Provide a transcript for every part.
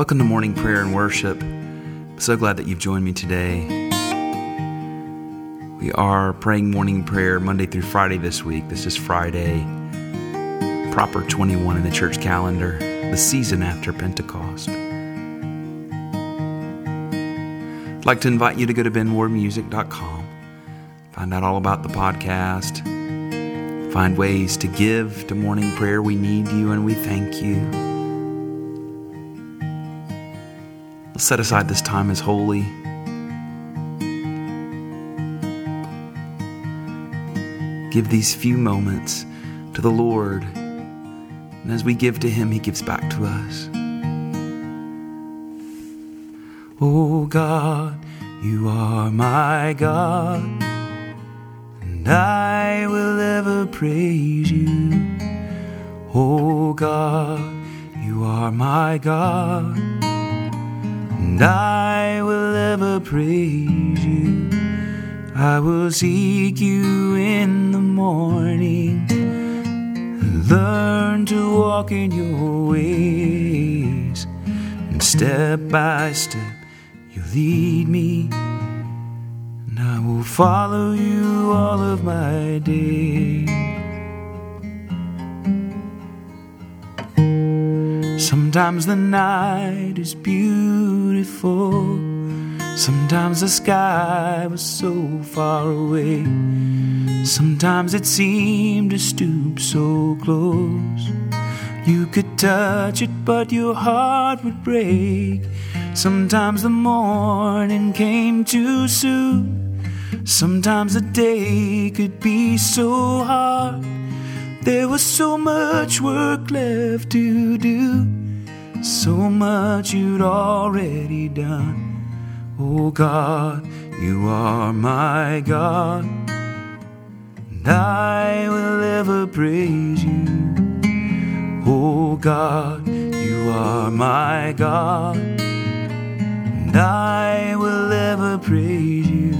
Welcome to morning prayer and worship. so glad that you've joined me today. We are praying morning prayer Monday through Friday this week. This is Friday, proper 21 in the church calendar, the season after Pentecost. I'd like to invite you to go to benwardmusic.com, find out all about the podcast, find ways to give to morning prayer. We need you and we thank you. Set aside this time as holy. Give these few moments to the Lord. And as we give to Him, He gives back to us. Oh God, you are my God, and I will ever praise you. Oh God, you are my God, and I will ever praise you. I will seek you in the morning, and learn to walk in your ways, and step by step you lead me, and I will follow you all of my days. Sometimes the night is beautiful. Sometimes the sky was so far away. Sometimes it seemed to stoop so close. You could touch it, but your heart would break. Sometimes the morning came too soon. Sometimes the day could be so hard. There was so much work left to do, so much you'd already done. Oh God, you are my God, and I will ever praise you. Oh God, you are my God, and I will ever praise you.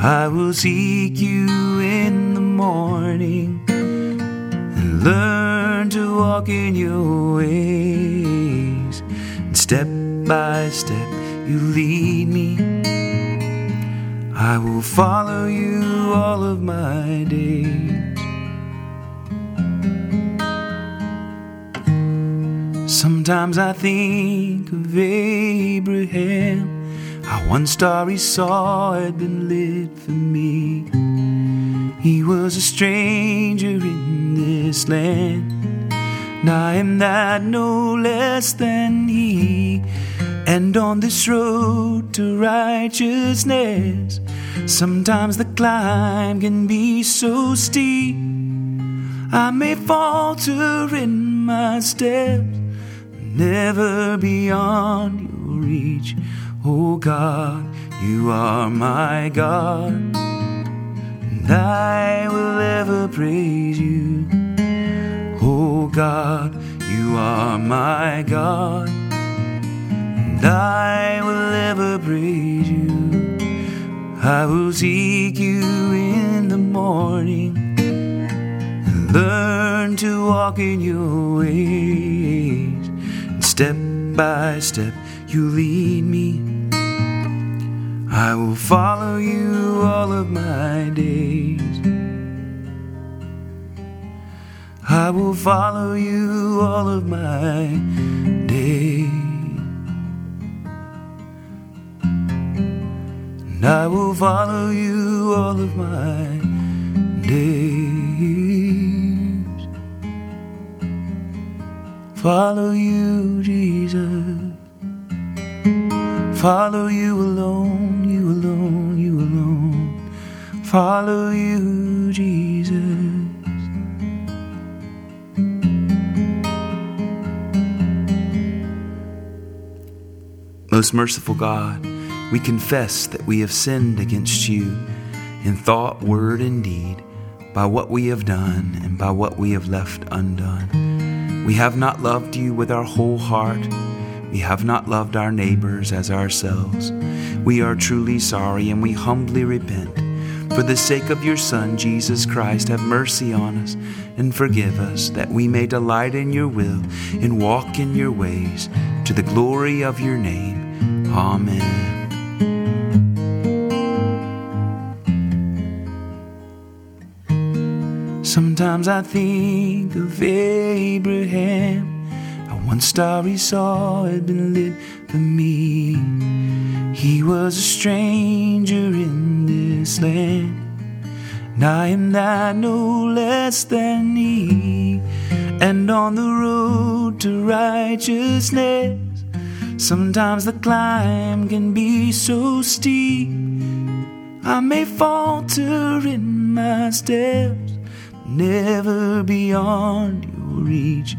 I will seek you in the morning learn to walk in your ways. And step by step, you lead me. I will follow you all of my days. Sometimes I think of Abraham, how one star he saw had been lit for me. He was a stranger in this land, and I am that no less than he. And on this road to righteousness, sometimes the climb can be so steep. I may falter in my steps, never beyond your reach. Oh God, you are my God, and I will ever praise you. Oh God, you are my God and I will ever praise you. I will seek you in the morning and learn to walk in your ways. And step by step, you lead me. I will follow you all of my days. I will follow you all of my days. and I will follow you all of my days. Follow you, Jesus. Follow you alone. Follow you, Jesus. Most merciful God, we confess that we have sinned against you in thought, word, and deed, by what we have done and by what we have left undone. We have not loved you with our whole heart. We have not loved our neighbors as ourselves. We are truly sorry and we humbly repent For the sake of your Son, Jesus Christ, have mercy on us and forgive us, that we may delight in your will and walk in your ways, to the glory of your name. Amen. Sometimes I think of Abraham, how one star he saw had been lit for me. He was a stranger in this land, and I am not no less than he. And on the road to righteousness, sometimes the climb can be so steep. I may falter in my steps, never beyond your reach.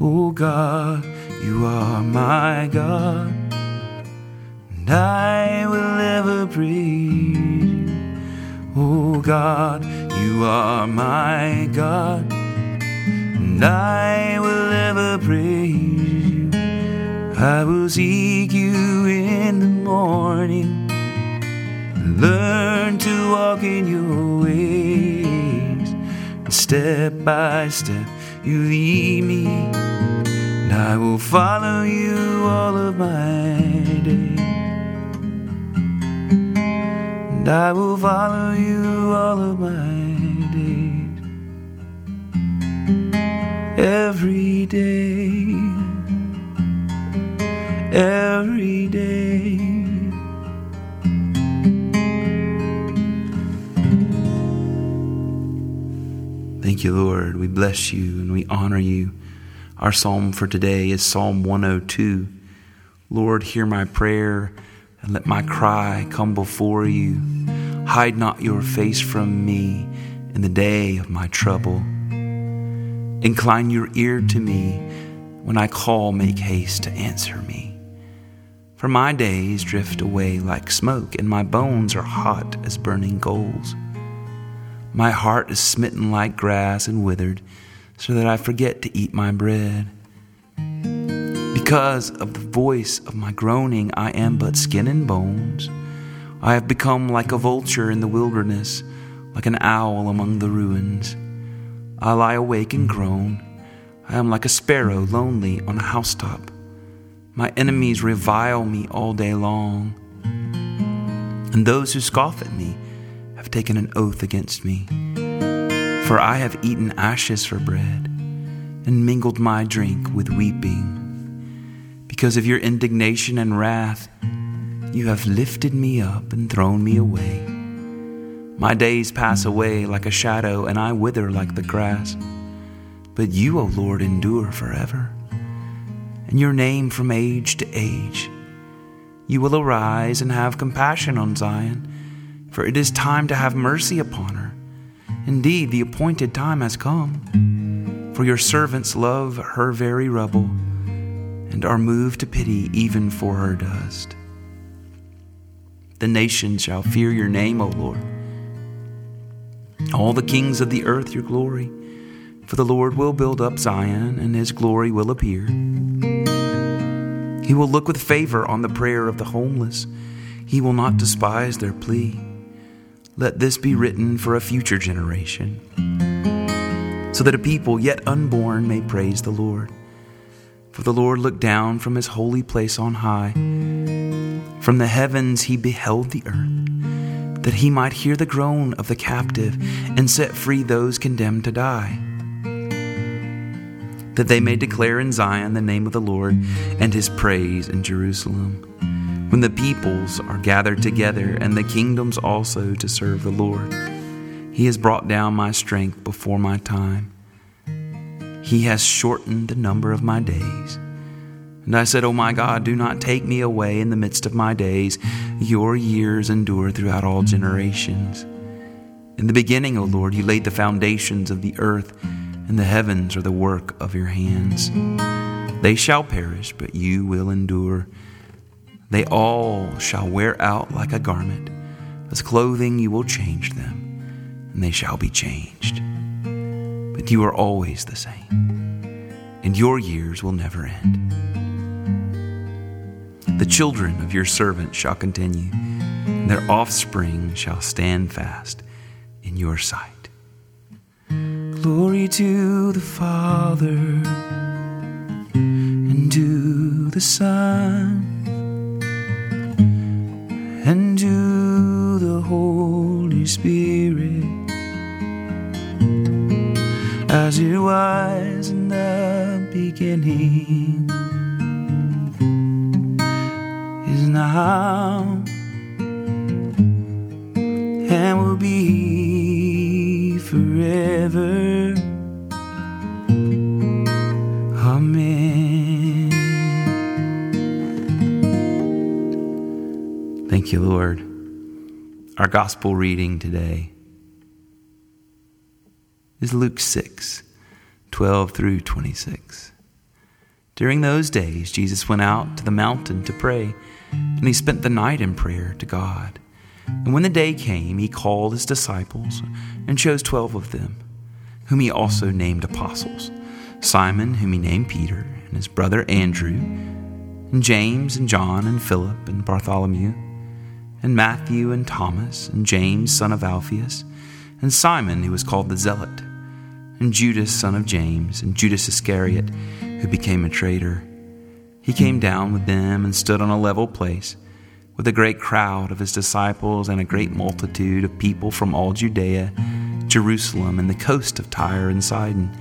Oh God, you are my God, and I will ever praise. Oh God, you are my God, and I will ever praise you. I will seek you in the morning, learn to walk in your ways, and step by step you lead me, and I will follow you all of my And I will follow you all of my days. Every day, every day. Thank you, Lord. We bless you and we honor you. Our psalm for today is Psalm 102. Lord, hear my prayer and let my cry come before you. Hide not your face from me in the day of my trouble. Incline your ear to me when I call, make haste to answer me. For my days drift away like smoke, and my bones are hot as burning coals. My heart is smitten like grass and withered, so that I forget to eat my bread. Because of the voice of my groaning, I am but skin and bones. I have become like a vulture in the wilderness, like an owl among the ruins. I lie awake and groan. I am like a sparrow lonely on a housetop. My enemies revile me all day long. And those who scoff at me, have taken an oath against me. For I have eaten ashes for bread, and mingled my drink with weeping. Because of your indignation and wrath, you have lifted me up and thrown me away. My days pass away like a shadow, and I wither like the grass. But you, O Lord, endure forever, and your name from age to age. You will arise and have compassion on Zion for it is time to have mercy upon her. Indeed, the appointed time has come. For your servants love her very rubble, and are moved to pity even for her dust. The nations shall fear your name, O Lord. All the kings of the earth your glory. For the Lord will build up Zion, and his glory will appear. He will look with favor on the prayer of the homeless. He will not despise their plea. Let this be written for a future generation, so that a people yet unborn may praise the Lord. For the Lord looked down from his holy place on high. From the heavens he beheld the earth, that he might hear the groan of the captive and set free those condemned to die. That they may declare in Zion the name of the Lord and his praise in Jerusalem when the peoples are gathered together and the kingdoms also to serve the Lord. He has brought down my strength before my time. He has shortened the number of my days. And I said, O oh my God, do not take me away in the midst of my days. Your years endure throughout all generations. In the beginning, O Lord, you laid the foundations of the earth, and the heavens are the work of your hands. They shall perish, but you will endure. They all shall wear out like a garment. As clothing, you will change them, and they shall be changed. But you are always the same, and your years will never end. The children of your servant shall continue, and their offspring shall stand fast, in your sight. Glory to the Father and to the Son and to the Holy Spirit as it was in the beginning and will be forever. Amen. Thank you, Lord. Our gospel reading today is Luke 6 12 through 26. During those days, Jesus went out to the mountain to pray, and he spent the night in prayer to God. And when the day came, he called his disciples and chose twelve of them, whom he also named apostles Simon, whom he named Peter, and his brother Andrew, and James, and John, and Philip, and Bartholomew, and Matthew, and Thomas, and James, son of Alphaeus, and Simon, who was called the Zealot, and Judas, son of James, and Judas Iscariot, who became a traitor. He came down with them and stood on a level place with a great crowd of his disciples and a great multitude of people from all Judea, Jerusalem, and the coast of Tyre and Sidon.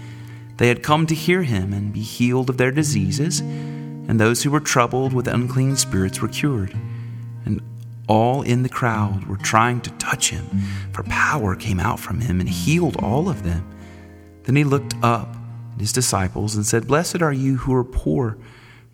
They had come to hear him and be healed of their diseases, and those who were troubled with unclean spirits were cured. And all in the crowd were trying to touch him, for power came out from him and healed all of them. Then he looked up at his disciples and said, Blessed are you who are poor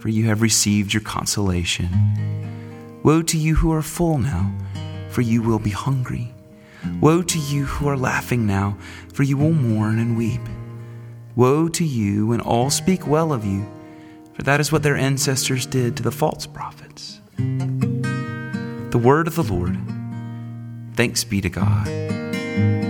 for you have received your consolation. Woe to you who are full now, for you will be hungry. Woe to you who are laughing now, for you will mourn and weep. Woe to you when all speak well of you, for that is what their ancestors did to the false prophets. The word of the Lord. Thanks be to God.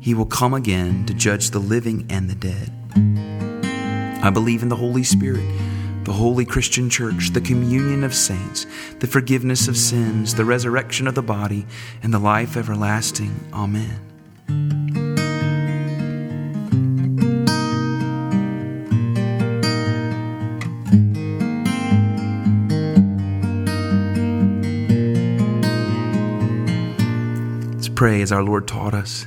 He will come again to judge the living and the dead. I believe in the Holy Spirit, the holy Christian church, the communion of saints, the forgiveness of sins, the resurrection of the body, and the life everlasting. Amen. Let's pray as our Lord taught us.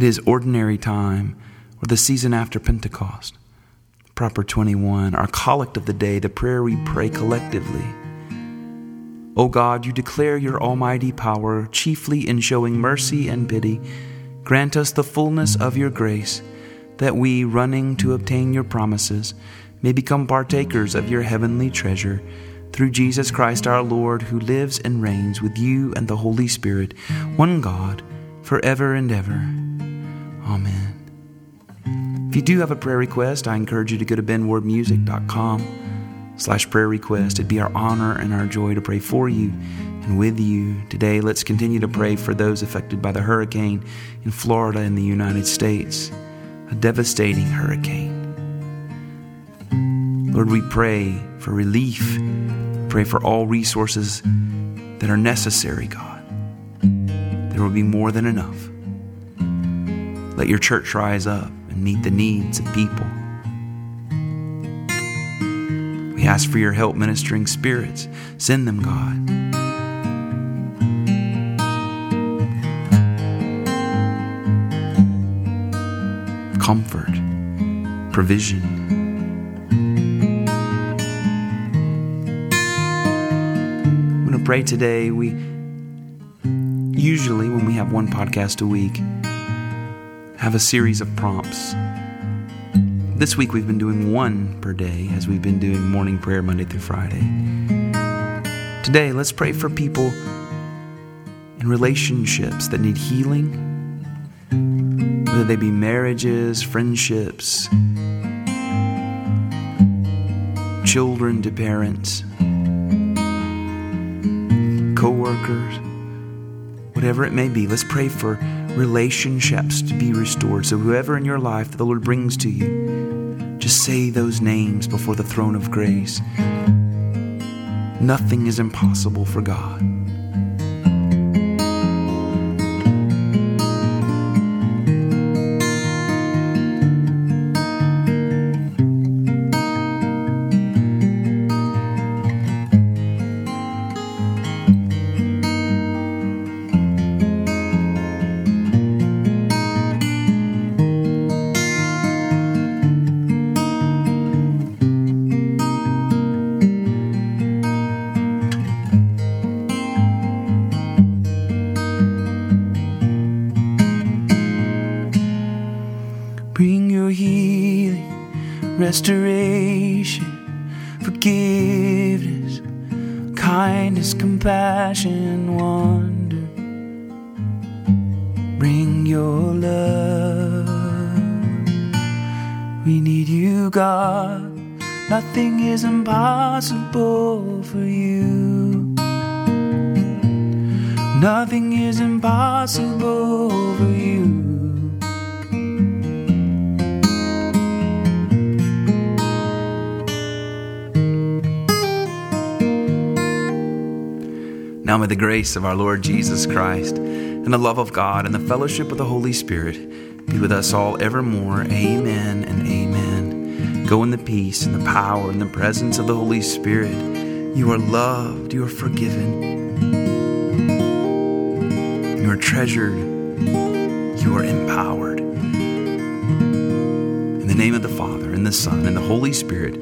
It is ordinary time, or the season after Pentecost. Proper 21, our collect of the day, the prayer we pray collectively. O God, you declare your almighty power, chiefly in showing mercy and pity. Grant us the fullness of your grace, that we, running to obtain your promises, may become partakers of your heavenly treasure. Through Jesus Christ our Lord, who lives and reigns with you and the Holy Spirit, one God, forever and ever. Amen. If you do have a prayer request, I encourage you to go to benwardmusic.com slash prayer request. It'd be our honor and our joy to pray for you and with you. Today, let's continue to pray for those affected by the hurricane in Florida in the United States, a devastating hurricane. Lord, we pray for relief, pray for all resources that are necessary, God. There will be more than enough. Let your church rise up and meet the needs of people. We ask for your help ministering spirits. Send them, God. Comfort, provision. I'm going to pray today. We usually, when we have one podcast a week, have a series of prompts. This week we've been doing one per day as we've been doing morning prayer Monday through Friday. Today, let's pray for people in relationships that need healing, whether they be marriages, friendships, children to parents, co workers, whatever it may be. Let's pray for relationships to be restored. So, whoever in your life that the Lord brings to you, just say those names before the throne of grace. Nothing is impossible for God. Restoration, forgiveness, kindness, compassion, wonder. Bring your love. We need you, God. Nothing is impossible for you. Nothing is impossible for you. Now may the grace of our Lord Jesus Christ and the love of God and the fellowship of the Holy Spirit be with us all evermore. Amen and amen. Go in the peace and the power and the presence of the Holy Spirit. You are loved, you are forgiven, you are treasured, you are empowered. In the name of the Father, and the Son, and the Holy Spirit,